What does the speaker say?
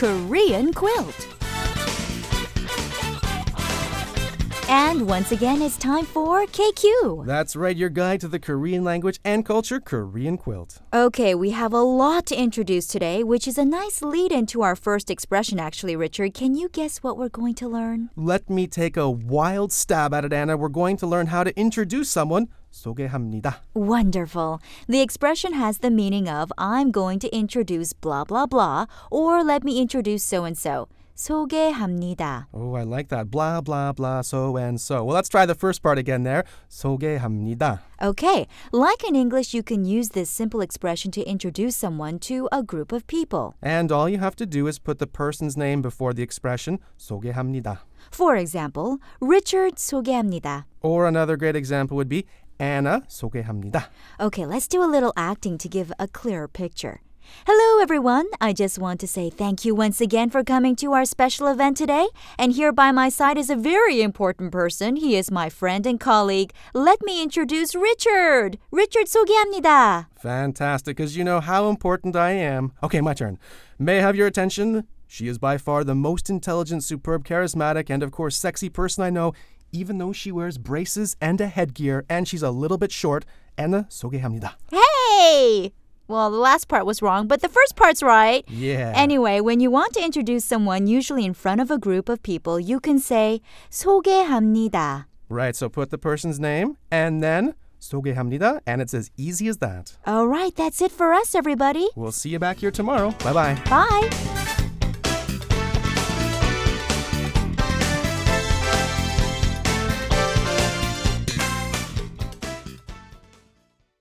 Korean quilt. And once again, it's time for KQ. That's right, your guide to the Korean language and culture, Korean quilt. Okay, we have a lot to introduce today, which is a nice lead into our first expression, actually, Richard. Can you guess what we're going to learn? Let me take a wild stab at it, Anna. We're going to learn how to introduce someone. 소개합니다. Wonderful. The expression has the meaning of I'm going to introduce blah blah blah or let me introduce so and so. 소개합니다. Oh, I like that. Blah, blah, blah, so and so. Well, let's try the first part again there. 소개합니다. Okay, like in English, you can use this simple expression to introduce someone to a group of people. And all you have to do is put the person's name before the expression 소개합니다. For example, Richard 소개합니다. Or another great example would be Anna 소개합니다. Okay, let's do a little acting to give a clearer picture. Hello, everyone. I just want to say thank you once again for coming to our special event today. And here by my side is a very important person. He is my friend and colleague. Let me introduce Richard. Richard 소개합니다. Fantastic, because you know how important I am. Okay, my turn. May I have your attention? She is by far the most intelligent, superb, charismatic, and of course sexy person I know, even though she wears braces and a headgear and she's a little bit short. Anna 소개합니다. Hey! Well, the last part was wrong, but the first part's right. Yeah. Anyway, when you want to introduce someone, usually in front of a group of people, you can say 소개합니다. Right, so put the person's name and then 소개합니다, and it's as easy as that. All right, that's it for us, everybody. We'll see you back here tomorrow. Bye bye. Bye.